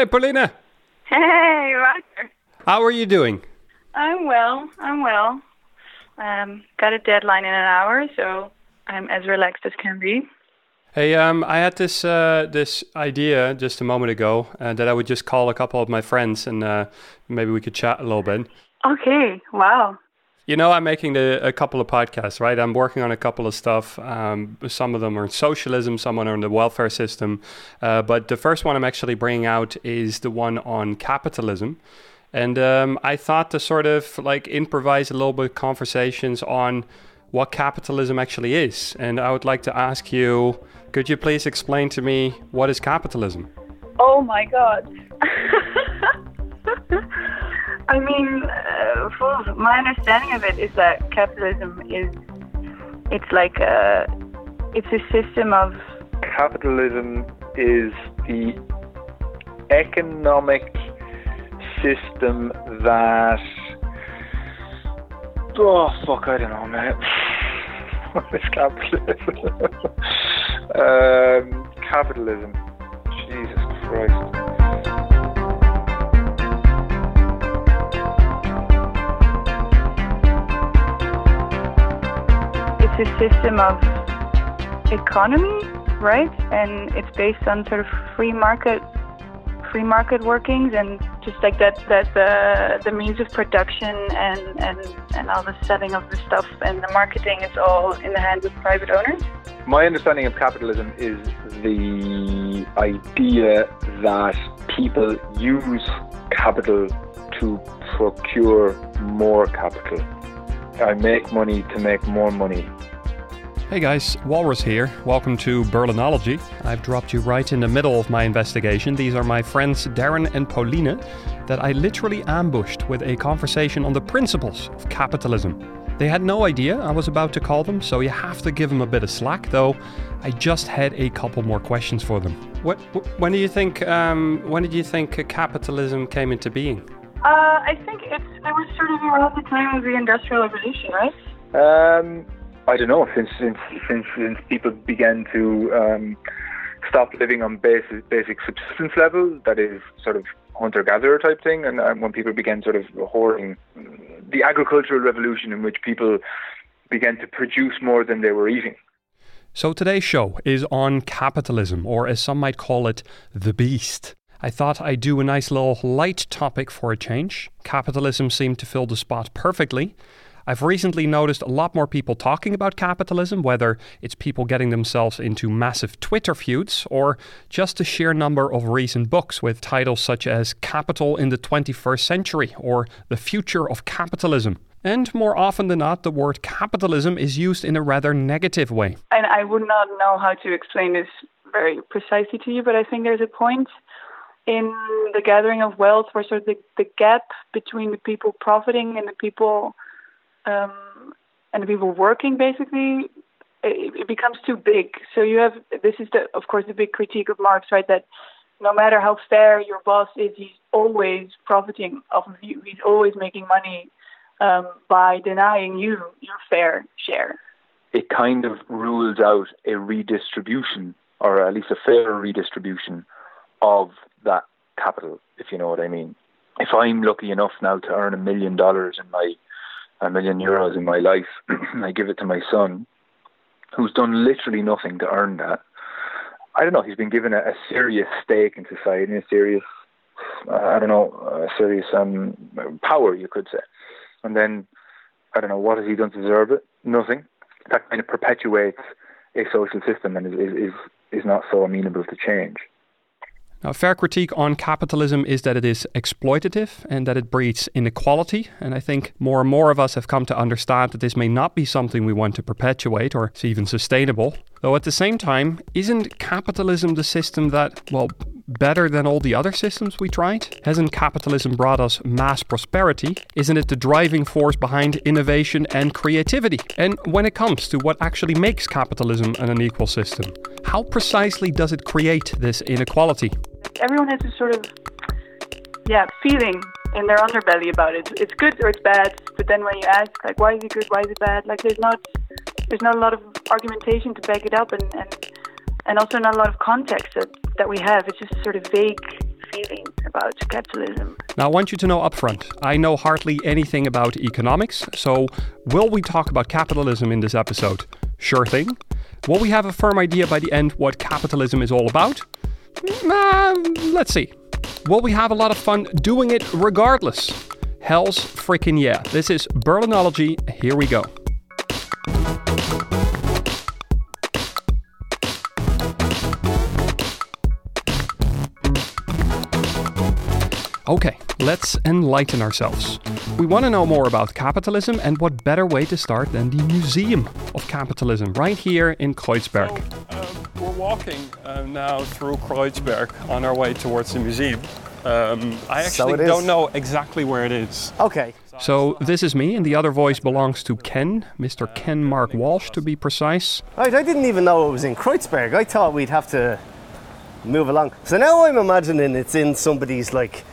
Hey, Paulina. Hey, Roger. How are you doing? I'm well. I'm well. Um, got a deadline in an hour, so I'm as relaxed as can be. Hey, um, I had this uh, this idea just a moment ago uh, that I would just call a couple of my friends and uh, maybe we could chat a little bit. Okay. Wow. You know, I'm making the, a couple of podcasts, right? I'm working on a couple of stuff. Um, some of them are in socialism, some are in the welfare system. Uh, but the first one I'm actually bringing out is the one on capitalism. And um, I thought to sort of like improvise a little bit conversations on what capitalism actually is. And I would like to ask you could you please explain to me what is capitalism? Oh my God. I mean, uh, my understanding of it is that capitalism is it's like a it's a system of capitalism is the economic system that oh fuck I don't know man. What is capitalism? Um, capitalism. Jesus Christ it's a system of economy right? And it's based on sort of free market free market workings and just like that that the the means of production and and and all the selling of the stuff and the marketing is all in the hands of private owners. My understanding of capitalism is the idea that people use capital to procure more capital. I make money to make more money Hey guys, Walrus here. Welcome to Berlinology. I've dropped you right in the middle of my investigation. These are my friends Darren and Paulina that I literally ambushed with a conversation on the principles of capitalism. They had no idea I was about to call them, so you have to give them a bit of slack, though I just had a couple more questions for them. What, when do you think um, when did you think capitalism came into being? Uh, I think it's it was sort of around the time of the Industrial Revolution, right? Um, I don't know since since since, since people began to um, stop living on basic basic subsistence level, that is sort of hunter gatherer type thing, and um, when people began sort of hoarding, the agricultural revolution in which people began to produce more than they were eating. So today's show is on capitalism, or as some might call it, the beast. I thought I'd do a nice little light topic for a change. Capitalism seemed to fill the spot perfectly. I've recently noticed a lot more people talking about capitalism, whether it's people getting themselves into massive Twitter feuds or just the sheer number of recent books with titles such as Capital in the 21st Century or The Future of Capitalism. And more often than not, the word capitalism is used in a rather negative way. And I would not know how to explain this very precisely to you, but I think there's a point in the gathering of wealth where sort of the, the gap between the people profiting and the people um, and the people working basically it, it, becomes too big. So you have this is the of course the big critique of Marx, right? That no matter how fair your boss is, he's always profiting off of you. He's always making money um, by denying you your fair share. It kind of rules out a redistribution, or at least a fair redistribution of that capital, if you know what I mean. If I'm lucky enough now to earn a million dollars in my a million euros in my life, I give it to my son, who's done literally nothing to earn that. I don't know. He's been given a, a serious stake in society, a serious, uh, I don't know, a serious um, power, you could say. And then, I don't know, what has he done to deserve it? Nothing. That kind of perpetuates a social system and is is is not so amenable to change. Now, a fair critique on capitalism is that it is exploitative and that it breeds inequality. And I think more and more of us have come to understand that this may not be something we want to perpetuate or even sustainable. Though at the same time, isn't capitalism the system that, well, better than all the other systems we tried? Hasn't capitalism brought us mass prosperity? Isn't it the driving force behind innovation and creativity? And when it comes to what actually makes capitalism an unequal system, how precisely does it create this inequality? Everyone has a sort of, yeah, feeling in their underbelly about it. It's good or it's bad, but then when you ask, like, why is it good, why is it bad? Like, there's not, there's not a lot of argumentation to back it up, and, and and also not a lot of context that, that we have. It's just sort of vague feeling about capitalism. Now, I want you to know upfront I know hardly anything about economics, so will we talk about capitalism in this episode? Sure thing. Will we have a firm idea by the end what capitalism is all about? Uh, let's see. Will we have a lot of fun doing it regardless? Hell's freaking yeah. This is Berlinology. Here we go. Okay, let's enlighten ourselves. We want to know more about capitalism, and what better way to start than the Museum of Capitalism right here in Kreuzberg. So, uh, we're walking uh, now through Kreuzberg on our way towards the museum. Um, I actually it is. don't know exactly where it is. Okay. So, this is me, and the other voice belongs to Ken, Mr. Ken Mark Walsh to be precise. Right, I didn't even know it was in Kreuzberg. I thought we'd have to move along. So now I'm imagining it's in somebody's like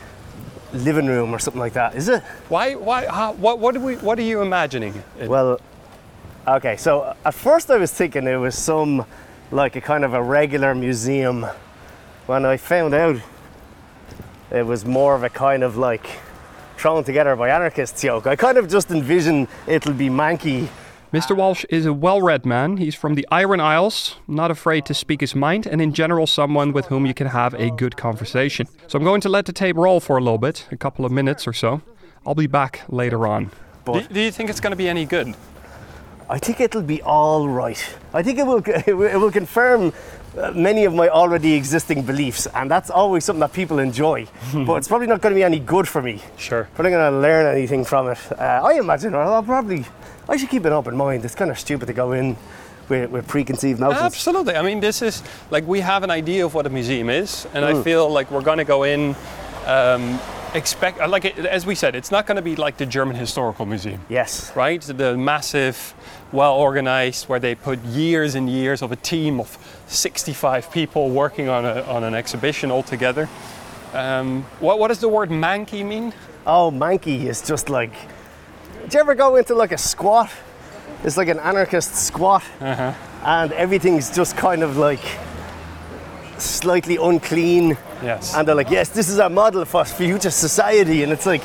living room or something like that. Is it? Why? Why? How, what? What do we? What are you imagining? Well, okay. So at first I was thinking it was some like a kind of a regular museum. When I found out it was more of a kind of like thrown together by anarchists joke. I kind of just envision it'll be manky. Mr. Walsh is a well read man. He's from the Iron Isles, not afraid to speak his mind, and in general, someone with whom you can have a good conversation. So I'm going to let the tape roll for a little bit, a couple of minutes or so. I'll be back later on. do, do you think it's going to be any good? I think it'll be all right. I think it will it will, confirm uh, many of my already existing beliefs, and that's always something that people enjoy. but it's probably not going to be any good for me. Sure. Probably going to learn anything from it. Uh, I imagine, I'll probably, I should keep an open mind. It's kind of stupid to go in with, with preconceived notions. Absolutely. I mean, this is like we have an idea of what a museum is, and I Mm. feel like we're going to go in. Um, expect like as we said, it's not going to be like the German Historical Museum. Yes. right? The massive, well organized, where they put years and years of a team of 65 people working on, a, on an exhibition all together. Um, what, what does the word manky mean? Oh, manky is just like. Did you ever go into like a squat? It's like an anarchist squat, and everything's just kind of like slightly unclean. Yes. And they're like, yes, this is our model for future society. And it's like,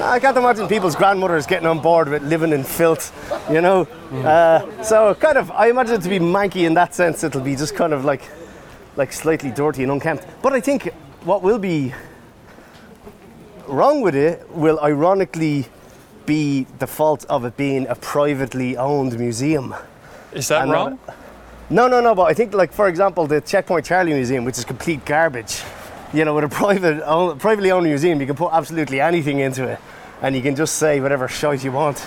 I can't imagine people's grandmothers getting on board with living in filth, you know? Uh, so, kind of, I imagine it to be manky in that sense. It'll be just kind of like, like slightly dirty and unkempt. But I think what will be wrong with it will ironically be the fault of it being a privately owned museum. Is that And not- wrong? No, no, no. But I think, like for example, the Checkpoint Charlie Museum, which is complete garbage. You know, with a private, own, privately owned museum, you can put absolutely anything into it, and you can just say whatever shite you want,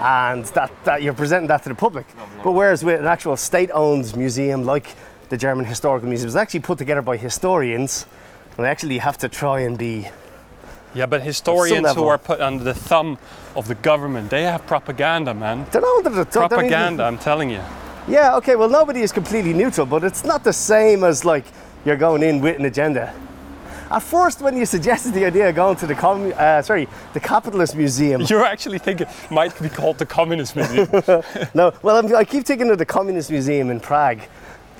and that, that you're presenting that to the public. But whereas with an actual state-owned museum like the German Historical Museum, it's actually put together by historians, and they actually have to try and be. Yeah, but historians who are put under the thumb of the government, they have propaganda, man. They're not under the they're- Propaganda, I'm telling you. Yeah, okay, well, nobody is completely neutral, but it's not the same as like you're going in with an agenda. At first, when you suggested the idea of going to the com- uh, sorry, the Capitalist Museum, You're actually thinking it might be called the Communist Museum. no, well, I'm, I keep thinking of the Communist Museum in Prague.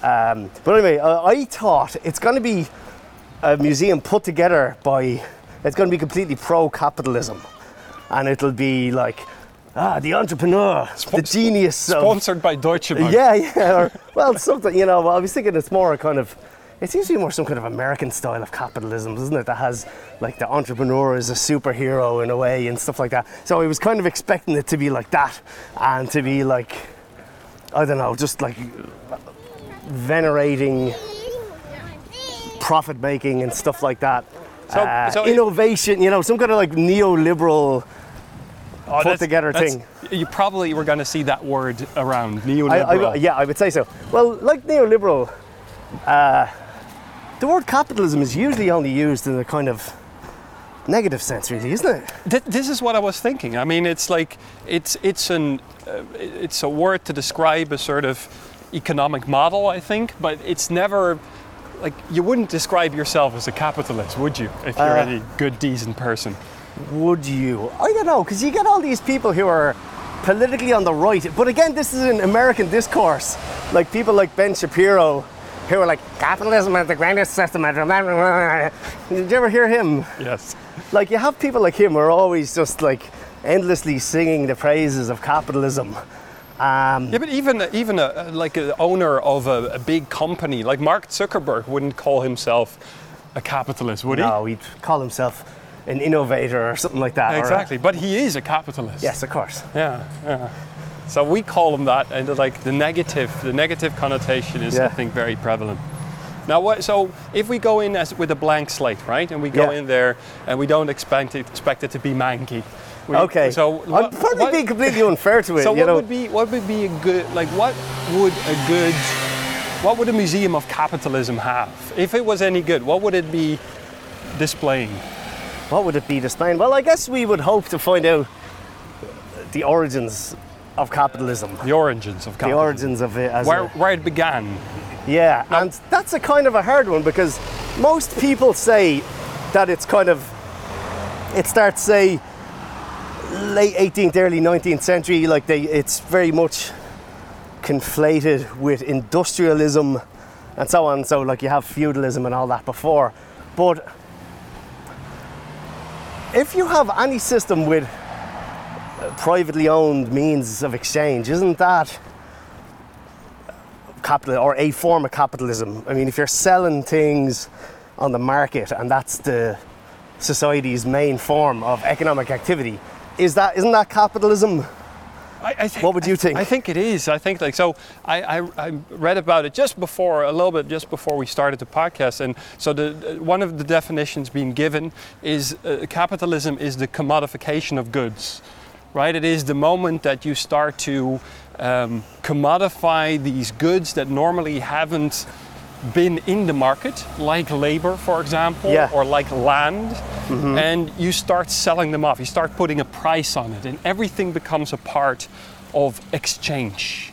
Um, but anyway, uh, I thought it's going to be a museum put together by, it's going to be completely pro-capitalism, and it'll be like, ah, the entrepreneur, the genius of Sponsored by Deutsche Bank. Yeah, yeah. Or, well, something, you know, well, I was thinking it's more a kind of, it seems to be more some kind of American style of capitalism, doesn't it? That has like the entrepreneur is a superhero in a way and stuff like that. So I was kind of expecting it to be like that and to be like, I don't know, just like venerating profit making and stuff like that. So- Uh, so innovation, you know, some kind of like neoliberal. Oh, put together thing. You probably were going to see that word around, I, neoliberal. I, yeah, I would say so. Well, like neoliberal, uh, the word capitalism is usually only used in a kind of negative sense, really, isn't it? Th- this is what I was thinking. I mean, it's like it's it's an uh, it's a word to describe a sort of economic model, I think, but it's never like you wouldn't describe yourself as a capitalist, would you? If you're Uh, any good, decent person. Would you? I don't know, because you get all these people who are politically on the right. But again, this is an American discourse. Like people like Ben Shapiro who are like, capitalism is the greatest system. Did you ever hear him? Yes. Like, you have people like him who are always just like endlessly singing the praises of capitalism. Um, Yeah, but even even a, like an owner of a, a big company like Mark Zuckerberg wouldn't call himself a capitalist, would he? no, he'd call himself an innovator or something like that. or a- Exactly, but he is a capitalist. yes, of course. Yeah, yeah. So we call him that, and like the negative, the negative connotation is, I think, very prevalent. Now, what? So if we go in as with a blank slate, right, and we go Yeah. in there, and we don't expect it, expect it to be manky. We, Okay. So I'm what- probably what- being completely unfair to it. So what know, would be what would be a good like what would a good what would a museum of capitalism have if it was any good? What would it be displaying? what would it be displaying? Well, I guess we would hope to find out the origins of capitalism, The origins of capitalism. the origins of it as where a, where it began. Yeah, and that's a kind of a hard one because most people say that it's kind of it starts say late 18th, early 19th century. Like they, it's very much conflated with industrialism and so on. So like you have feudalism and all that before, but if you have any system with privately owned means of exchange, isn't that capital or a form of capitalism. I mean, if you're selling things on the market and that's the society's main form of economic activity, is that isn't that capitalism? I, I think, What would you think? I think it is. I think like so. I, I, I read about it just before a little bit just before we started the podcast, and so the one of the definitions being given is uh, capitalism is the commodification of goods, right? It is the moment that you start to um, commodify these goods that normally haven't been in the market, like labor, for example, Yeah. or like land, mm-hmm. and you start selling them off. You start putting a price on it, and everything becomes a part of exchange.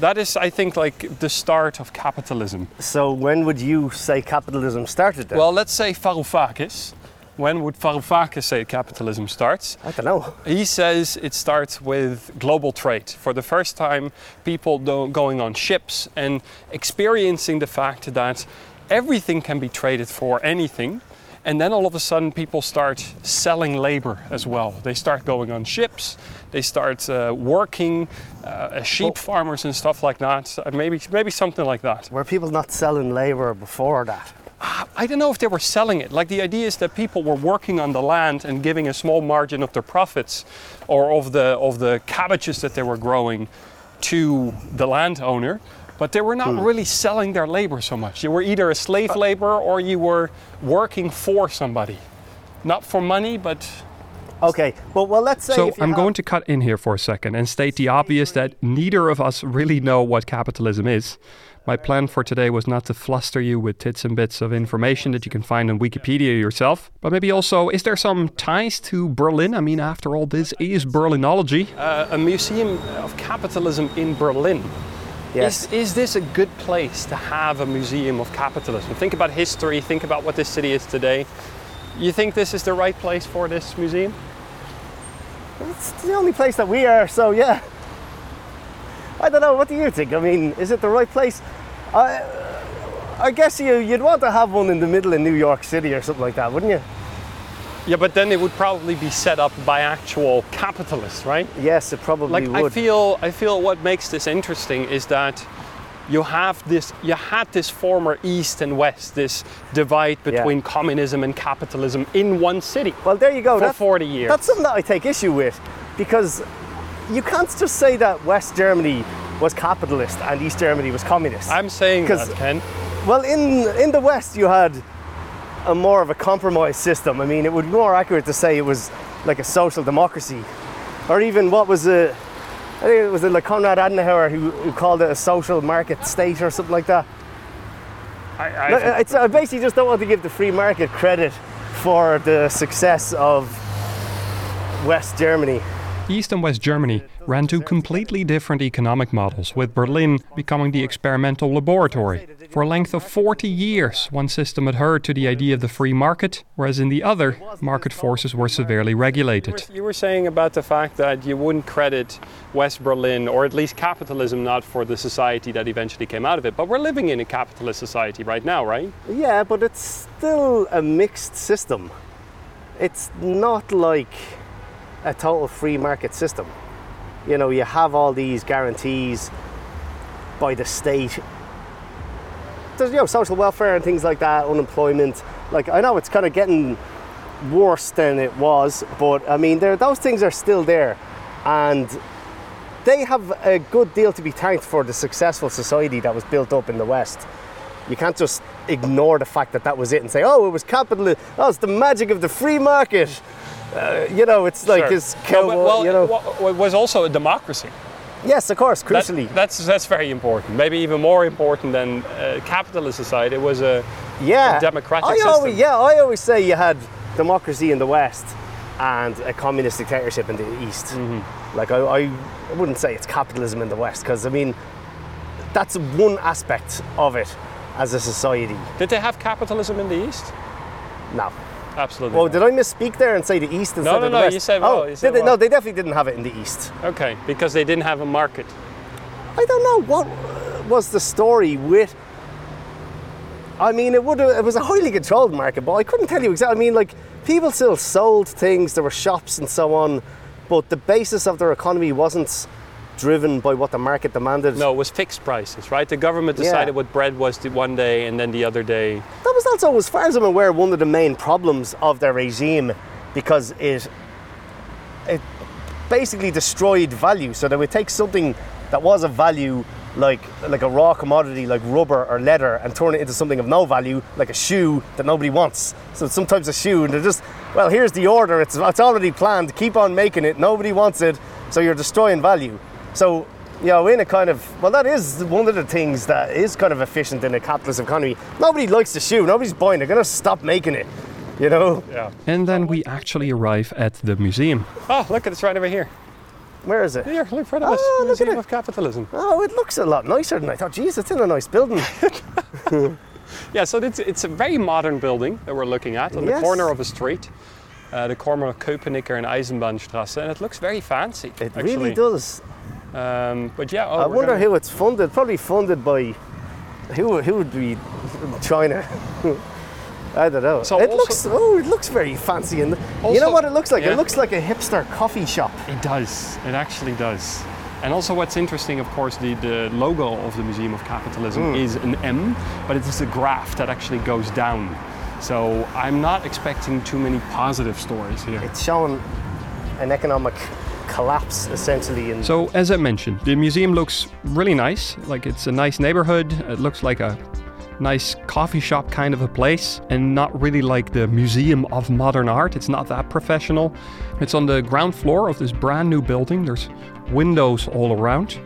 That is, I think, like the start of capitalism. So when would you say capitalism started then? Well, let's say Varoufakis. When would Varoufakis say capitalism starts? I don't know. He says it starts with global trade. For the first time, people going on ships and experiencing the fact that everything can be traded for anything. And then all of a sudden, people start selling labor as well. They start going on ships. They start uh, working uh, as sheep farmers and stuff like that. Uh, maybe, maybe something like that. Were people not selling labor before that? I don't know if they were selling it. Like the idea is that people were working on the land and giving a small margin of their profits or of the of the cabbages that they were growing to the landowner, but they were not hmm. really selling their labor so much. You were either a slave uh, laborer or you were working for somebody. Not for money, but Okay, well, well let's say. So if you I'm have- going to cut in here for a second and state the obvious that neither of us really know what capitalism is. My plan for today was not to fluster you with tits and bits of information that you can find on Wikipedia yourself, but maybe also, is there some ties to Berlin? I mean, after all, this is Berlinology. uh, a museum of capitalism in Berlin. Yes. Is, is this a good place to have a museum of capitalism? Think about history, think about what this city is today. You think this is the right place for this museum? It's the only place that we are, so yeah. I don't know. What do you think? I mean, is it the right place? I, I guess you you'd want to have one in the middle of New York City or something like that, wouldn't you? Yeah, but then it would probably be set up by actual capitalists, right? Yes, it probably Like would. I feel I feel what makes this interesting is that you have this you had this former east and west, this divide Yeah. between communism and capitalism in one city. well, there you go. for That's- 40 years. That's something that I take issue with, because you can't just say that West Germany was capitalist and East Germany was communist. I'm saying that, Ken. Well, in in the West, you had a more of a compromise system. I mean, it would be more accurate to say it was like a social democracy, or even what was a. I think it was like Konrad Adenauer who, who called it a social market state or something like that. I, I it's, I basically just don't want to give the free market credit for the success of West Germany. East and West Germany ran two completely different economic models, with Berlin becoming the experimental laboratory. For a length of 40 years, one system adhered to the idea of the free market, whereas in the other, market forces were severely regulated. You were saying about the fact that you wouldn't credit West Berlin, or at least capitalism, not for the society that eventually came out of it. But we're living in a capitalist society right now, right? Yeah, but it's still a mixed system. It's not like a total free market system. You know, you have all these guarantees by the state. There's you know social welfare and things like that, unemployment. Like I know it's kind of getting worse than it was, but I mean, those things are still there, and they have a good deal to be thanked for the successful society that was built up in the West. You can't just ignore the fact that that was it and say, "Oh, it was capitalism. Oh, it's the magic of the free market." Uh, you know, it's like Sure. this. No, cow- but- well, you know. it was also a democracy. yes, of course, That- that's that's very important. Maybe even more important than uh, capitalist society. It was a yeah, a democratic I system. Always, yeah, I always say you had democracy in the West and a communist dictatorship in the East. Mm-hmm. Like I, I wouldn't say it's capitalism in the West because I mean that's one aspect of it as a society. Did they have capitalism in the East? No. Absolutely. Oh, not. did I misspeak there and say the East instead No, no, of the no, West? Oh, you said oh, well, you said they? well. No, they definitely didn't have it in the East. Okay, because they didn't have a market. I don't know what was the story with. I mean, it would it was a highly controlled market, but I couldn't tell you exactly. I mean, like people still sold things, there were shops and so on, but the basis of their economy wasn't driven by what the market demanded. No, it was fixed prices, right? The government Yeah. decided what bread was the one day, and then the other day. That was also, as far as I'm aware, one of the main problems of their regime because it it basically destroyed value. So they would take something that was of value, like like a raw commodity like rubber or leather, and turn it into something of no value, like a shoe that nobody wants. So sometimes a shoe, and they're just, well, here's the order. It's it's already planned. Keep on making it. Nobody wants it, so you're destroying value. So. You know, in a kind of well, that is one of the things that is kind of efficient in a capitalist economy. Nobody likes the shoe. Nobody's buying. it. They're gonna stop making it. You know, Yeah. And then we actually arrive at the museum. Oh, look at it's right over here. where is it? Here, look in front of us. Oh, look at Museum it. of Capitalism. Oh, it looks a lot nicer than I thought. Jeez, it's in a nice building. Yeah, so it's, it's a very modern building that we're looking at on Yes. the corner of a street, uh, the corner of Köpenicker and Eisenbahnstrasse, and it looks very fancy. It actually. really does. Um, but yeah, oh, I wonder gonna- who it's funded. Probably funded by who? Who would be China? I don't know. So it looks oh, it looks very fancy, and you know what it looks like? yeah. It looks like a hipster coffee shop. It does. It actually does. And also, what's interesting, of course, the, the logo of the Museum of Capitalism is an M, but it is a graph that actually goes down. So I'm not expecting too many positive stories here. It's showing an economic collapse essentially. In So, as I mentioned, the museum looks really nice. Like it's a nice neighborhood. It looks like a nice coffee shop kind of a place, and not really like the Museum of Modern Art. It's not that professional. It's on the ground floor of this brand new building. There's windows all around.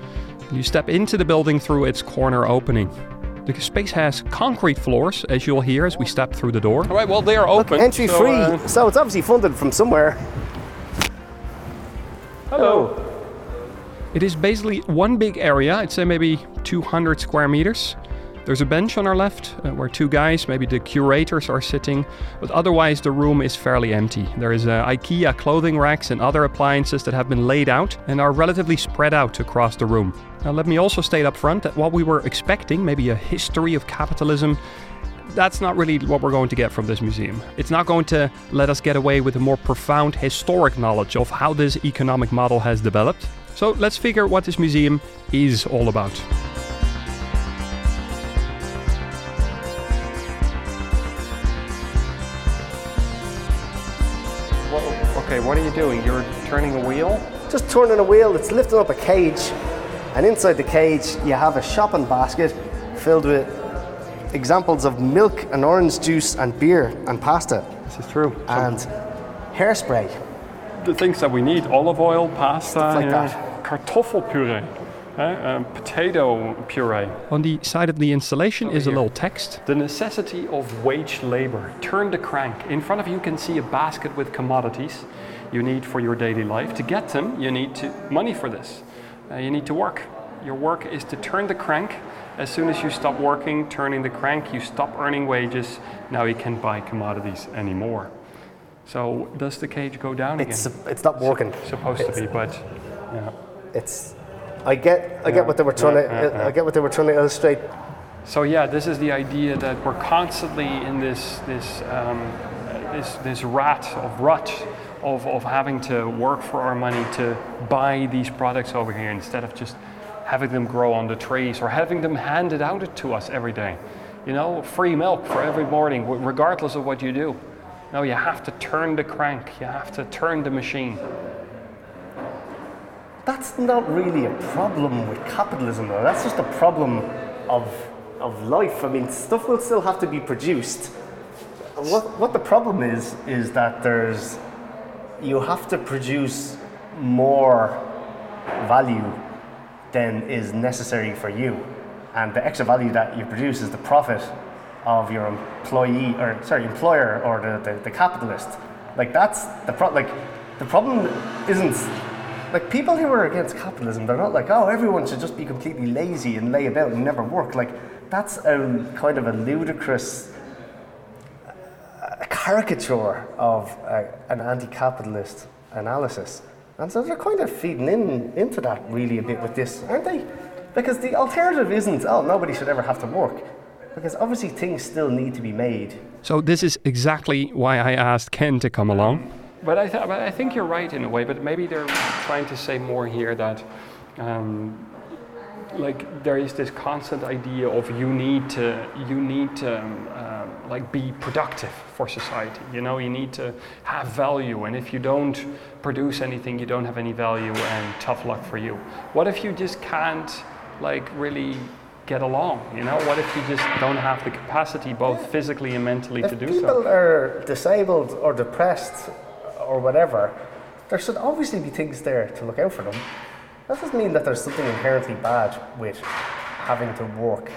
You step into the building through its corner opening. The space has concrete floors, as you'll hear as we step through the door. All right, well, they are open. entry so, free, uh, so it's obviously funded from somewhere. Hello. It is basically one big area, I'd say maybe 200 square meters. There's a bench on our left uh, where two guys, maybe the curators, are sitting, but otherwise the room is fairly empty. There is uh, IKEA clothing racks and other appliances that have been laid out and are relatively spread out across the room. Now, let me also state up front that what we were expecting, maybe a history of capitalism, that's not really what we're going to get from this museum. It's not going to let us get away with a more profound historic knowledge of how this economic model has developed. So let's figure what this museum is all about. Well, okay, what are you doing? You're turning a wheel? Just turning a wheel, it's lifting up a cage, and inside the cage you have a shopping basket filled with examples of milk and orange juice and beer and pasta This is true. and hairspray. the things that we need olive oil, pasta, like yeah, that. kartoffelpuree, eh, um, potato puree. On the side of the installation is a little text. The necessity of wage labor. Turn the crank. In front of you can see a basket with commodities you need for your daily life. To get them, you need to, money for this. Uh, you need to work. Your work is to turn the crank As soon as you stop working, turning the crank, you stop earning wages. Now you can't buy commodities anymore. So does the cage go down It's again? it's not working. Supposed to be, but yeah. It's. I get I get what they were trying yeah, to yeah, I get what they were trying to illustrate. So yeah, this is the idea that we're constantly in this this um, this this rat of rut of, of having to work for our money to buy these products over here instead of just having them grow on the trees or having them handed out to us every day. You know, free milk for every morning, regardless of what you do. No, you have to turn the crank. You have to turn the machine. That's not really a problem with capitalism, though. That's just a problem of of life. I mean, stuff will still have to be produced. What what the problem is is that there's you have to produce more value than is necessary for you, and the extra value that you produce is the profit of your employee or sorry employer or the, the, the capitalist. Like that's the pro- like the problem isn't like people who are against capitalism, they're not like, oh, everyone should just be completely lazy and lay about and never work. Like, that's a kind of a ludicrous a caricature of a, an anti capitalist analysis. And so they're kind of feeding in into that really a bit with this, aren't they? Because the alternative isn't, oh, nobody should ever have to work. Because obviously things still need to be made. So this is exactly why I asked Ken to come along. But I, th- but I think you're right in a way. But maybe they're trying to say more here that, um, like, there is this constant idea of you need to you need to um, uh, like be productive for society. You know, you need to have value, and if you don't produce anything, you don't have any value, and tough luck for you. What if you just can't like really get along? You know, what if you just don't have the capacity, both physically and mentally, to do so. If people are disabled or depressed or whatever, there should obviously be things there to look out for them. That doesn't mean that there's something inherently bad with having to work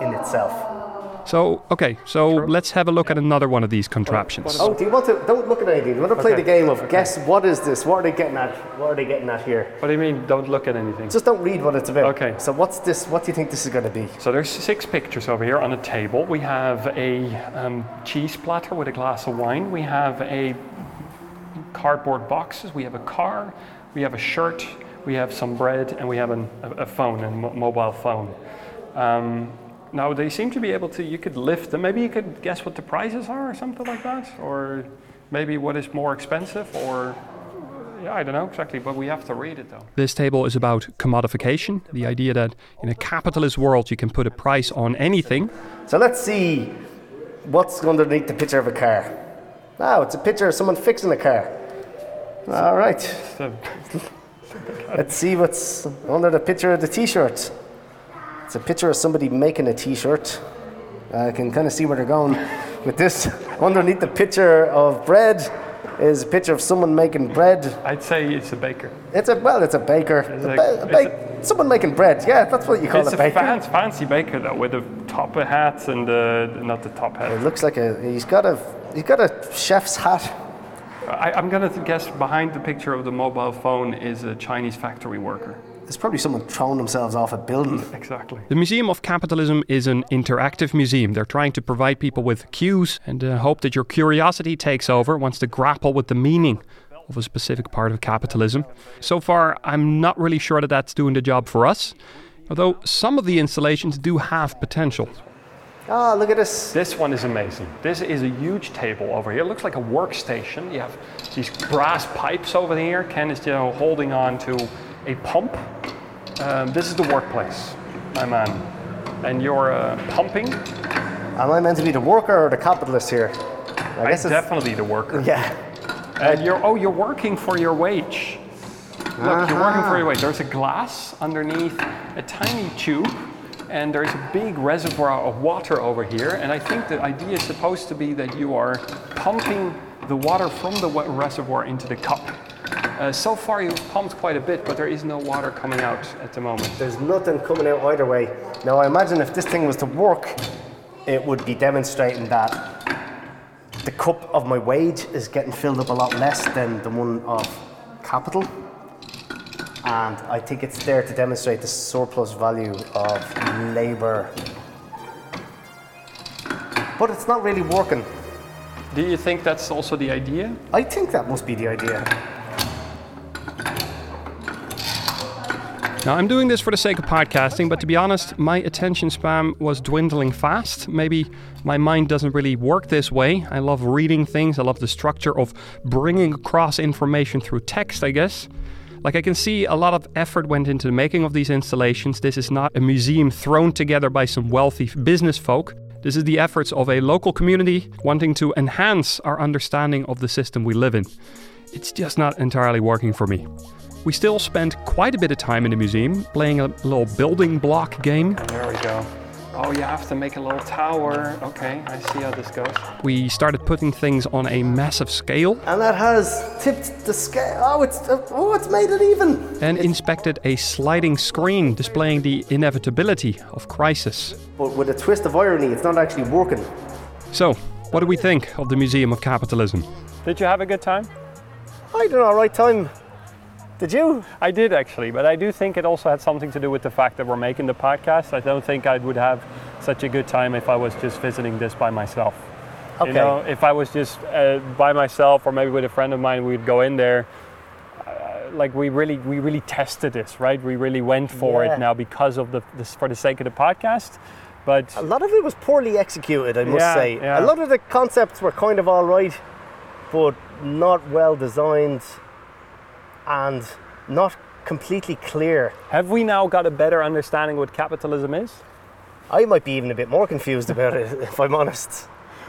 in itself. So, okay, so let's have a look at another one of these contraptions. Oh, do you want to? Don't look at anything. Do you want to play Okay. the game of guess what is this? What are they getting at? What are they getting at here? What do you mean? Don't look at anything. Just don't read what it's about. Okay. So what's this? What do you think this is going to be? So there's six pictures over here on a table. We have a um, cheese platter with a glass of wine. We have a cardboard boxes. We have a car. We have a shirt. We have some bread, and we have an, a, a phone, a mobile phone. Um, now they seem to be able to. You could lift them. Maybe you could guess what the prices are, or something like that, or maybe what is more expensive, or yeah, I don't know exactly. But we have to read it though. This table is about commodification, the idea that in a capitalist world you can put a price on anything. So let's see what's underneath the picture of a car. Oh, it's a picture of someone fixing a car. All right. Let's see what's under the picture of the T-shirt. It's a picture of somebody making a T-shirt. I can kind of see where they're going with this. Underneath the picture of bread is a picture of someone making bread. I'd say it's a baker. It's a well, it's a baker. It's A a- a ba- someone making bread. Yeah, that's what you call It's a a baker. fan, fancy baker though, with the top hat and the not the top hat. It looks like a he's got a he's got a chef's hat. I, I'm gonna guess behind the picture of the mobile phone is a Chinese factory worker. It's probably someone throwing themselves off a building. Exactly. The Museum of Capitalism is an interactive museum. They're trying to provide people with cues and uh, hope that your curiosity takes over, wants to grapple with the meaning of a specific part of capitalism. So far, I'm not really sure that that's doing the job for us, although some of the installations do have potential. Ah, look at this. This one is amazing. This is a huge table over here. It looks like a workstation. You have these brass pipes over here. Ken is you know, holding on to a pump. Um, this is the workplace, my man. And you're uh, pumping. Am I meant to be the worker or the capitalist here? I I'm guess it's definitely the worker. yeah. And you're oh, you're working for your wage. Look, you're working for your wage. There's a glass underneath a tiny tube, and there's a big reservoir of water over here. And I think the idea is supposed to be that you are pumping the water from the wa- reservoir into the cup. Uh, so far, you've pumped quite a bit, but there is no water coming out at the moment. There's nothing coming out either way. Now, I imagine if this thing was to work, it would be demonstrating that the cup of my wage is getting filled up a lot less than the one of capital. and I think it's there to demonstrate the surplus value of labour. But it's not really working. Do you think that's also the idea? I think that must be the idea. Now, I'm doing this for the sake of podcasting, but to be honest, my attention span was dwindling fast. Maybe my mind doesn't really work this way. I love reading things, I love the structure of bringing across information through text, I guess. Like, I can see a lot of effort went into the making of these installations. This is not a museum thrown together by some wealthy business folk. This is the efforts of a local community wanting to enhance our understanding of the system we live in. It's just not entirely working for me. We still spent quite a bit of time in the museum playing a little building block game. There we go. Oh, you have to make a little tower. Okay, I see how this goes. We started putting things on a massive scale And that has tipped the scale. Oh, it's oh, it's made it even. and inspected a sliding screen displaying the inevitability of crisis. But with a twist of irony, it's not actually working. So, what do we think of the Museum of Capitalism? Did you have a good time? I don't know, right time. Did you? I did actually, but I do think it also had something to do with the fact that we're making the podcast. I don't think I would have such a good time if I was just visiting this by myself. Okay. You know, if I was just uh, by myself or maybe with a friend of mine, we'd go in there. Uh, like we really, we really tested this, right? We really went for Yeah. it now because of the, this, for the sake of the podcast. But A lot of it was poorly executed, I must Yeah, say. yeah. A lot of the concepts were kind of all right, but not well designed and not completely clear. have we now got a better understanding what capitalism is? I might be even a bit more confused about it, if I'm honest.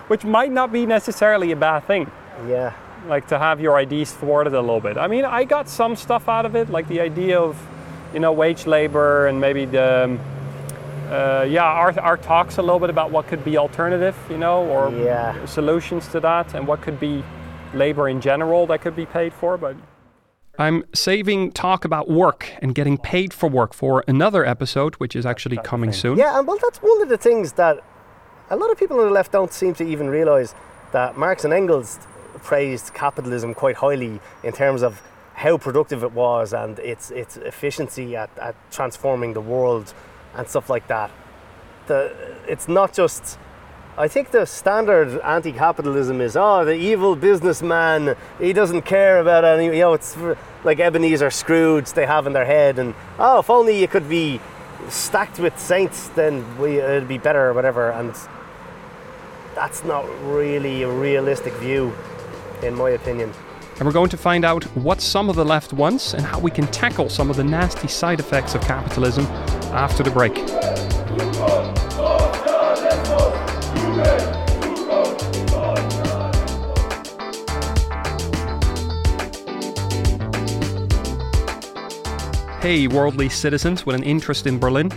Which might not be necessarily a bad thing. Yeah. like to have your ideas thwarted a little bit. I mean, I got some stuff out of it, like the idea of, you know, wage labor and maybe the, um, uh, yeah, our, our talks a little bit about what could be alternative, you know, or Yeah. solutions to that, and what could be labor in general that could be paid for. But I'm saving talk about work and getting paid for work for another episode, which is actually coming soon. Yeah, and well, that's one of the things that a lot of people on the left don't seem to even realize that Marx and Engels praised capitalism quite highly in terms of how productive it was and its its efficiency at, at transforming the world and stuff like that. The it's not just I think the standard anti-capitalism is oh the evil businessman he doesn't care about any you know it's like Ebenezer Scrooge they have in their head and oh if only you could be stacked with saints then we, it'd be better or whatever and that's not really a realistic view in my opinion And we're going to find out what some of the left wants and how we can tackle some of the nasty side effects of capitalism after the break. Hey, worldly citizens with an interest in Berlin.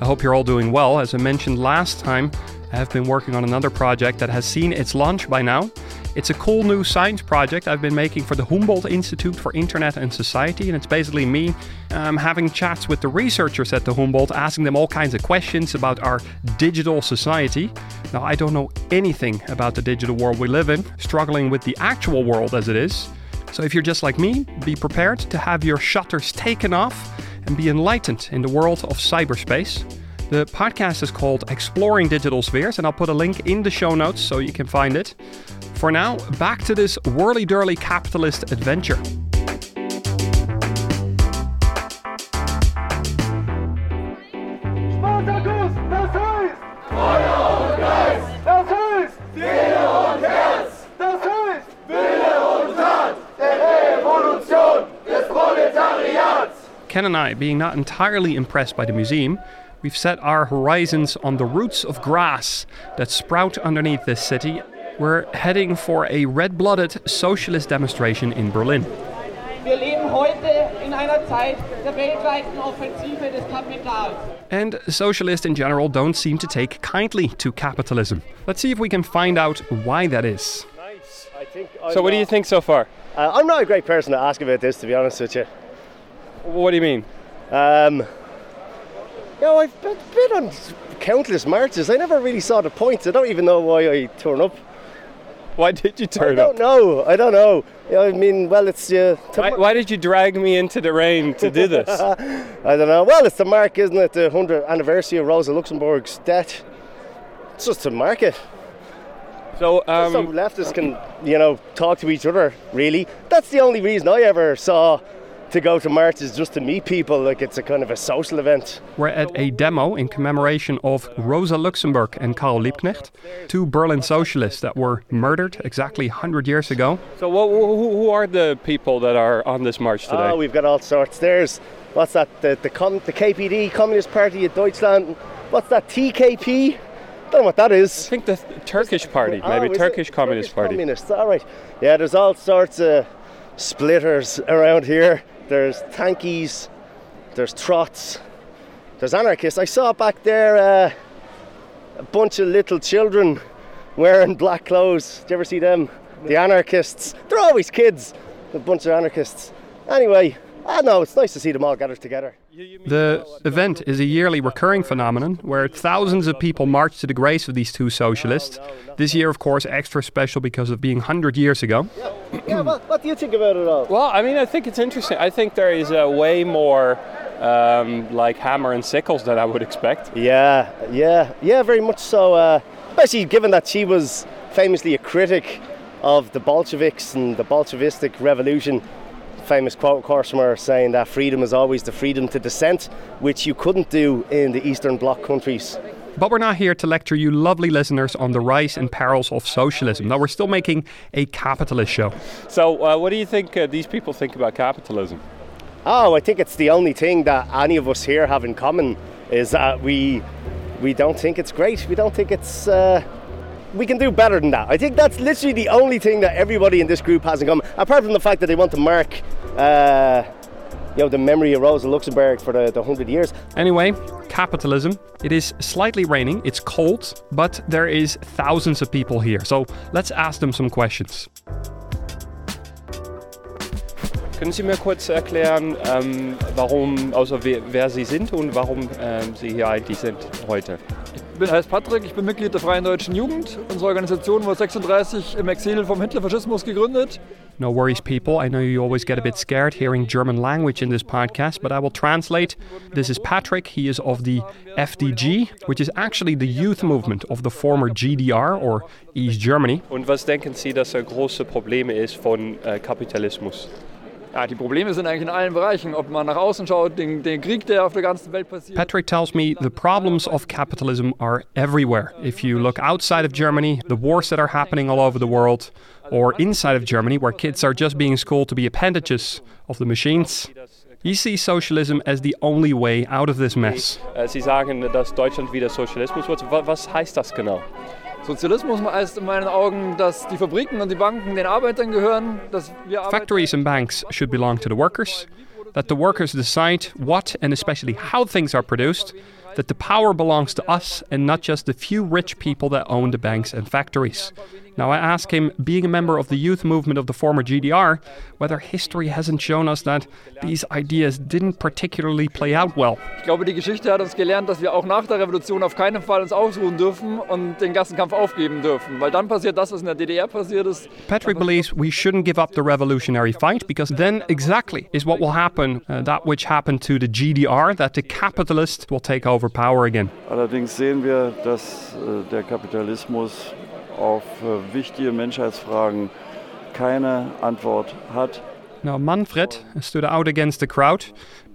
I hope you're all doing well. As I mentioned last time, I have been working on another project that has seen its launch by now. It's a cool new science project I've been making for the Humboldt Institute for Internet and Society, and it's basically me um, having chats with the researchers at the Humboldt, asking them all kinds of questions about our digital society. Now, I don't know anything about the digital world we live in, struggling with the actual world as it is. So, if you're just like me, be prepared to have your shutters taken off and be enlightened in the world of cyberspace. The podcast is called Exploring Digital Spheres, and I'll put a link in the show notes so you can find it. For now, back to this whirly durly capitalist adventure. Spartacus, das heißt Feuer und Geist. Das heißt Seele und Herz. Das heißt Wille und Tat der Revolution des Proletariats. Ken and I, being not entirely impressed by the museum, we've set our horizons on the roots of grass that sprout underneath this city. We're heading for a red blooded socialist demonstration in Berlin. Wir leben heute in einer Zeit der weltweiten Offensive des Kapitals. And socialists in general don't seem to take kindly to capitalism. Let's see if we can find out why that is. nice so, what do you think so far? uh, I'm not a great person to ask about this to be honest with you What do you mean? Um, you know, I've been, been on countless marches. I never really saw the point. I don't even know why I turn up. Why did you turn up? I don't know. I don't know. I mean, well, it's uh, Why, why did you drag me into the rain to do this? I don't know. Well, it's the mark, isn't it? The 100th anniversary of Rosa Luxemburg's death. It's just to mark it. so, so um, leftists can, you know, talk to each other. Really, that's the only reason I ever saw to go to marches, just to meet people. Like it's a kind of a social event. We're at a demo in commemoration of Rosa Luxemburg and Karl Liebknecht, two Berlin socialists that were murdered exactly 100 years ago. so what, who, who are the people that are on this march ah, today? Oh, we've got all sorts. There's what's that? The the, com- the KPD, Communist Party of Deutschland. What's that? TKP. Don't know what that is. I think the Turkish party, Oh, maybe is it? Turkish Communist Turkish Party. Communists. All right. Yeah, there's all sorts of splitters around here. There's tankies. There's trots. There's anarchists. I saw back there uh, a bunch of little children wearing black clothes. Did you ever see them? The anarchists. They're always kids. A bunch of anarchists. Anyway, I know it's nice to see them all gathered together. The event is a yearly recurring phenomenon where thousands of people march to the graves of these two socialists. This year, of course, extra special because of being 100 years ago. yeah, what, what do you think about it all? Well, I mean, I think it's interesting. I think there is a way more um, like hammer and sickles than I would expect. Yeah, yeah, yeah, very much so. Uh, especially given that she was famously a critic of the Bolsheviks and the Bolshevistic revolution. Famous quote, of course, from her saying that freedom is always the freedom to dissent, which you couldn't do in the Eastern Bloc countries. But we're not here to lecture you lovely listeners on the rise and perils of socialism. No, we're still making a capitalist show. So, uh, what do you think uh, these people think about capitalism? Oh, I think it's the only thing that any of us here have in common is that we we don't think it's great. We don't think it's. Uh, we can do better than that. I think that's literally the only thing that everybody in this group has in common, apart from the fact that they want to mark, uh, you know, the memory of Rosa Luxemburg for the, the hundred years. Anyway, capitalism. It is slightly raining, it's cold, but there is thousands of people here. So let's ask them some questions. Können Sie mir kurz erklären, ähm, warum, also wer, wer Sie sind und warum ähm, Sie hier eigentlich sind heute? Ich bin, heiße Patrick, ich bin Mitglied der Freien Deutschen Jugend. Unsere Organisation wurde 36 im Exil vom Hitlerfaschismus gegründet. No worries, people. I know you always get a bit scared hearing German language in this podcast, but I will translate. This is Patrick. He is of the FDG, which is actually the youth movement of the former GDR or East Germany. Und was denken Sie, dass ein große Problem ist von äh, Kapitalismus? Ja, die Probleme sind eigentlich in allen Bereichen. Ob man nach außen schaut, den, den Krieg, der auf der ganzen Welt passiert. Patrick tells me the problems of capitalism are everywhere. If you look outside of Germany, the wars that are happening all over the world, or inside of Germany, where kids are just being schooled to be appendages of the machines, he sees socialism as the only way out of this mess. Äh, Sie sagen, dass Deutschland wieder Sozialismus wird. Was heißt das genau? Sozialismus heißt in meinen Augen, dass die Fabriken und die Banken den Arbeitern gehören, dass wir Factories and banks should belong to the workers, that the workers decide what and especially how things are produced, that the power belongs to us and not just the few rich people that own the banks and factories. Now, I ask him, being a member of the youth movement of the former GDR, whether history hasn't shown us that these ideas didn't particularly play out well. Ich glaube, die Geschichte hat uns gelernt, dass wir auch nach der Revolution auf keinen Fall uns ausruhen dürfen und den Klassenkampf aufgeben dürfen. Weil dann passiert das, was in der DDR passiert ist. Patrick believes we shouldn't give up the revolutionary fight because then exactly is what will happen, uh, that which happened to the GDR, that the capitalists will take over power again. Allerdings sehen wir, dass äh, der Kapitalismus auf äh, wichtige Menschheitsfragen keine Antwort hat. Now, Manfred stood out against the crowd,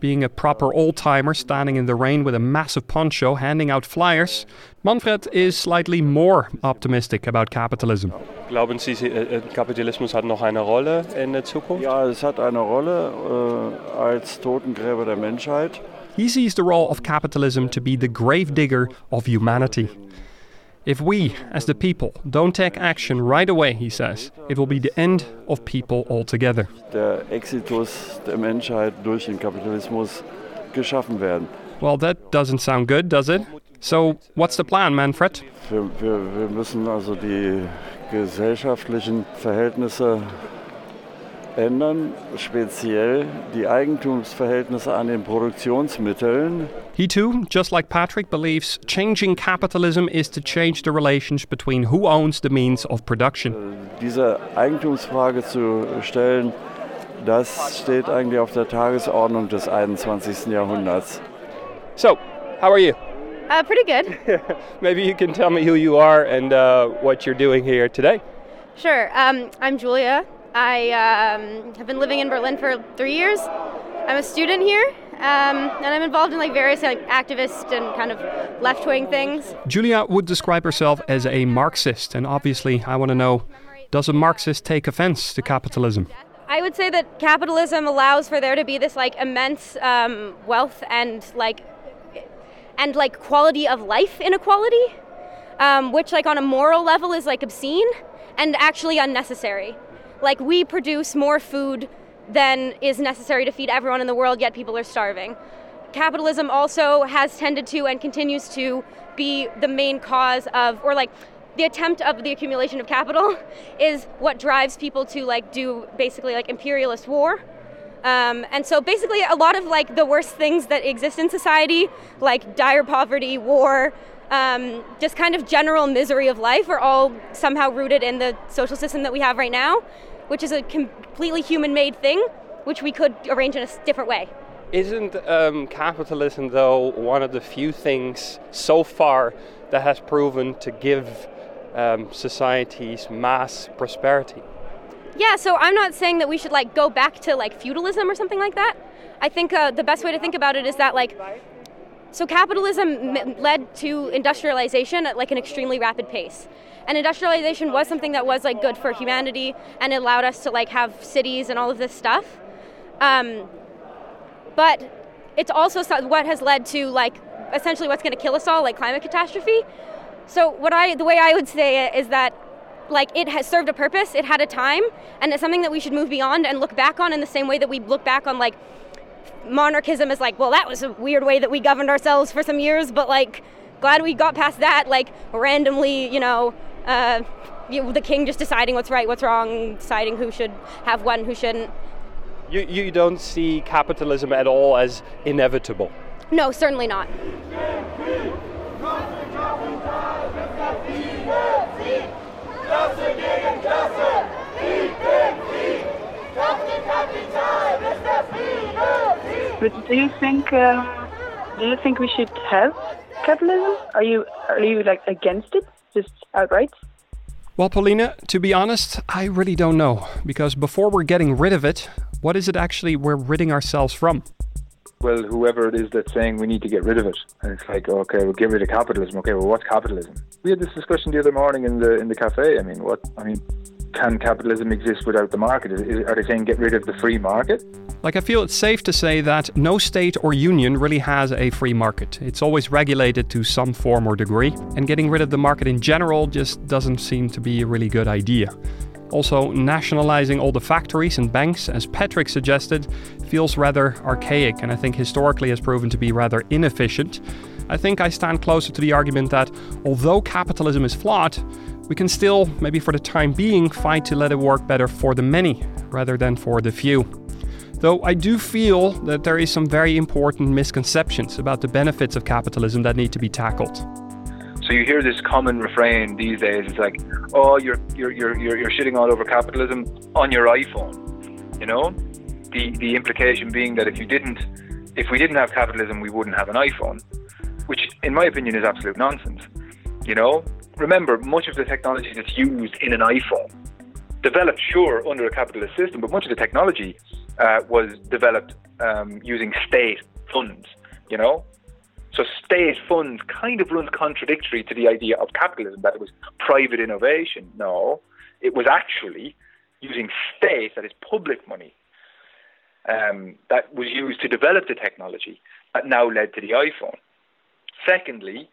being a proper old timer standing in the rain with a massive poncho handing out flyers. Manfred is slightly more optimistic about capitalism. Glauben Sie, Sie äh, äh, Kapitalismus hat noch eine Rolle in der Zukunft? Ja, es hat eine Rolle äh, als Totengräber der Menschheit. He sees the role of capitalism to be the gravedigger of humanity. If we, as the people, don't take action right away, he says, it will be the end of people altogether. Der Exitus der Menschheit durch den Kapitalismus geschaffen werden. Well, that doesn't sound good, does it? So, what's the plan, Manfred? Wir, wir, wir müssen also die gesellschaftlichen Verhältnisse ändern, speziell die Eigentumsverhältnisse an den Produktionsmitteln. He too, just like Patrick, believes changing capitalism is to change the relations between who owns the means of production. Diese Eigentumsfrage zu stellen, das steht eigentlich auf der Tagesordnung des 21. Jahrhunderts. So, how are you? Uh, pretty good. Maybe you can tell me who you are and uh, what you're doing here today. Sure. Um, I'm Julia. I um, have been living in Berlin for three years. I'm a student here, um, and I'm involved in like various like activist and kind of left-wing things. Julia would describe herself as a Marxist, and obviously, I want to know: Does a Marxist take offense to capitalism? I would say that capitalism allows for there to be this like immense um, wealth and like and like quality of life inequality, um, which like on a moral level is like obscene and actually unnecessary. Like we produce more food than is necessary to feed everyone in the world, yet people are starving. Capitalism also has tended to and continues to be the main cause of, or like the attempt of the accumulation of capital is what drives people to like do basically like imperialist war. Um, and so basically a lot of like the worst things that exist in society, like dire poverty, war, um, just kind of general misery of life, are all somehow rooted in the social system that we have right now which is a completely human made thing, which we could arrange in a different way. Isn't um, capitalism, though, one of the few things so far that has proven to give um, societies mass prosperity? Yeah, so I'm not saying that we should like go back to like feudalism or something like that. I think uh, the best way to think about it is that like so capitalism led to industrialization at like an extremely rapid pace. And industrialization was something that was like good for humanity and it allowed us to like have cities and all of this stuff. Um, but it's also what has led to like essentially what's going to kill us all, like climate catastrophe. So what I the way I would say it is that like it has served a purpose, it had a time, and it's something that we should move beyond and look back on in the same way that we look back on like monarchism is like, well, that was a weird way that we governed ourselves for some years, but like glad we got past that, like randomly, you know, uh, you, the king just deciding what's right, what's wrong, deciding who should have one, who shouldn't. You, you don't see capitalism at all as inevitable? No, certainly not. But do you think um, do you think we should have capitalism? Are you are you like against it? just outright? Well, Paulina, to be honest, I really don't know. Because before we're getting rid of it, what is it actually we're ridding ourselves from? Well, whoever it is that's saying we need to get rid of it, and it's like, okay, we'll get rid of capitalism. Okay, well, what's capitalism? We had this discussion the other morning in the in the cafe. I mean, what? I mean, can capitalism exist without the market? Are they saying get rid of the free market? Like, I feel it's safe to say that no state or union really has a free market. It's always regulated to some form or degree, and getting rid of the market in general just doesn't seem to be a really good idea. Also, nationalizing all the factories and banks, as Patrick suggested, feels rather archaic and I think historically has proven to be rather inefficient. I think I stand closer to the argument that although capitalism is flawed, we can still, maybe for the time being, fight to let it work better for the many rather than for the few. Though I do feel that there is some very important misconceptions about the benefits of capitalism that need to be tackled. So you hear this common refrain these days. It's like, "Oh, you're you're you're you're, shitting all over capitalism on your iPhone." You know, the the implication being that if you didn't, if we didn't have capitalism, we wouldn't have an iPhone, which, in my opinion, is absolute nonsense. You know, remember, much of the technology that's used in an iPhone, developed, sure, under a capitalist system, but much of the technology uh, was developed um, using state funds, you know? So state funds kind of runs contradictory to the idea of capitalism, that it was private innovation. No, it was actually using state, that is public money, um, that was used to develop the technology that now led to the iPhone. Secondly,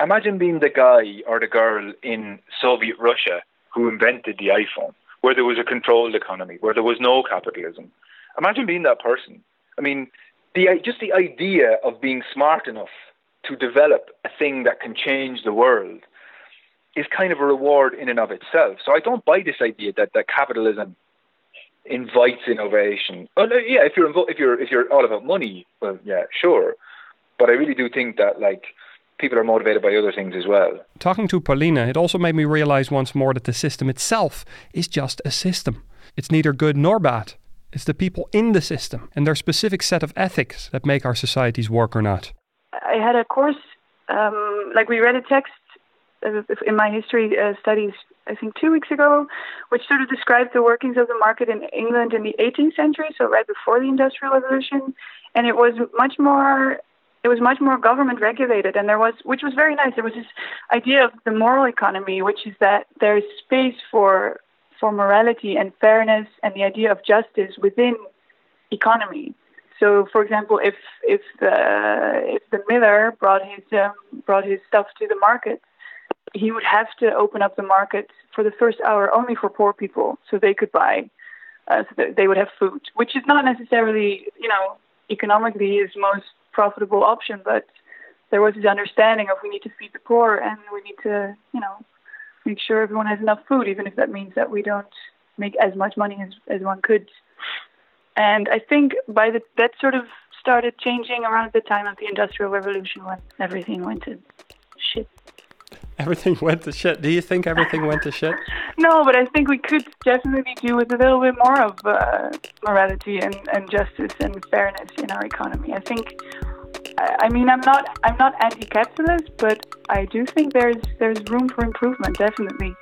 imagine being the guy or the girl in Soviet Russia who invented the iPhone, where there was a controlled economy, where there was no capitalism. Imagine being that person. I mean, the just the idea of being smart enough to develop a thing that can change the world is kind of a reward in and of itself. So I don't buy this idea that, that capitalism invites innovation. Oh, yeah, if you're invo- if you're if you're all about money, well, yeah, sure. But I really do think that like people are motivated by other things as well. Talking to Paulina, it also made me realize once more that the system itself is just a system. It's neither good nor bad. It's the people in the system and their specific set of ethics that make our societies work or not. I had a course, um, like we read a text uh, in my history uh, studies, I think two weeks ago, which sort of described the workings of the market in England in the 18th century, so right before the Industrial Revolution, and it was much more. It was much more government regulated, and there was, which was very nice. There was this idea of the moral economy, which is that there is space for for morality and fairness and the idea of justice within economy. So, for example, if if the if the miller brought his um, brought his stuff to the market, he would have to open up the market for the first hour only for poor people, so they could buy, uh, so they would have food, which is not necessarily you know economically his most profitable option, but there was this understanding of we need to feed the poor and we need to you know make sure everyone has enough food, even if that means that we don't make as much money as, as one could. And I think by the that sort of started changing around the time of the Industrial Revolution when everything went to shit. Everything went to shit. Do you think everything went to shit? No, but I think we could definitely do with a little bit more of uh, morality and, and justice and fairness in our economy. I think I mean, I'm not I'm not anti-capitalist, but I do think there's there's room for improvement, definitely.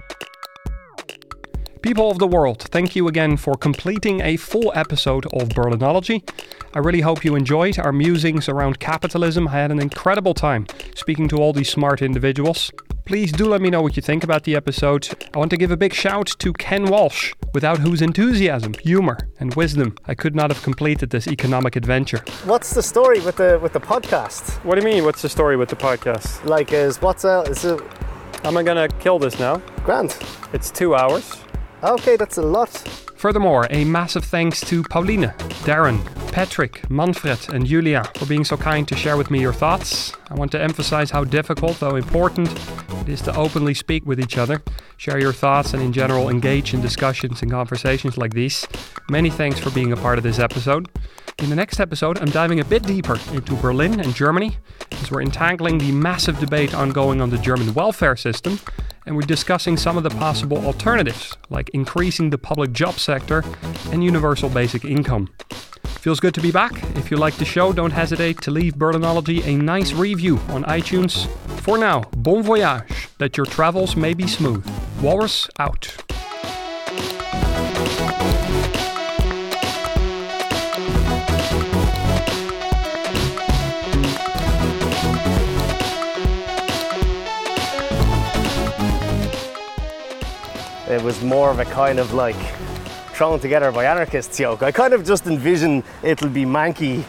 People of the world, thank you again for completing a full episode of Berlinology. I really hope you enjoyed our musings around capitalism. I had an incredible time speaking to all these smart individuals. Please do let me know what you think about the episode. I want to give a big shout to Ken Walsh, without whose enthusiasm, humor, and wisdom I could not have completed this economic adventure. What's the story with the with the podcast? What do you mean? What's the story with the podcast? Like, is what's uh, is it? Am I gonna kill this now? Grant. It's two hours. Okay, that's a lot. Furthermore, a massive thanks to Pauline, Darren, Patrick, Manfred, and Julia for being so kind to share with me your thoughts. I want to emphasize how difficult, though important, it is to openly speak with each other, share your thoughts, and in general engage in discussions and conversations like these. Many thanks for being a part of this episode. In the next episode, I'm diving a bit deeper into Berlin and Germany as we're entangling the massive debate ongoing on the German welfare system and we're discussing some of the possible alternatives, like increasing the public job sector and universal basic income. Feels good to be back. If you like the show, don't hesitate to leave Berlinology a nice review on iTunes. For now, bon voyage, that your travels may be smooth. Walrus out. It was more of a kind of like thrown together by anarchists yoke. I kind of just envision it'll be manky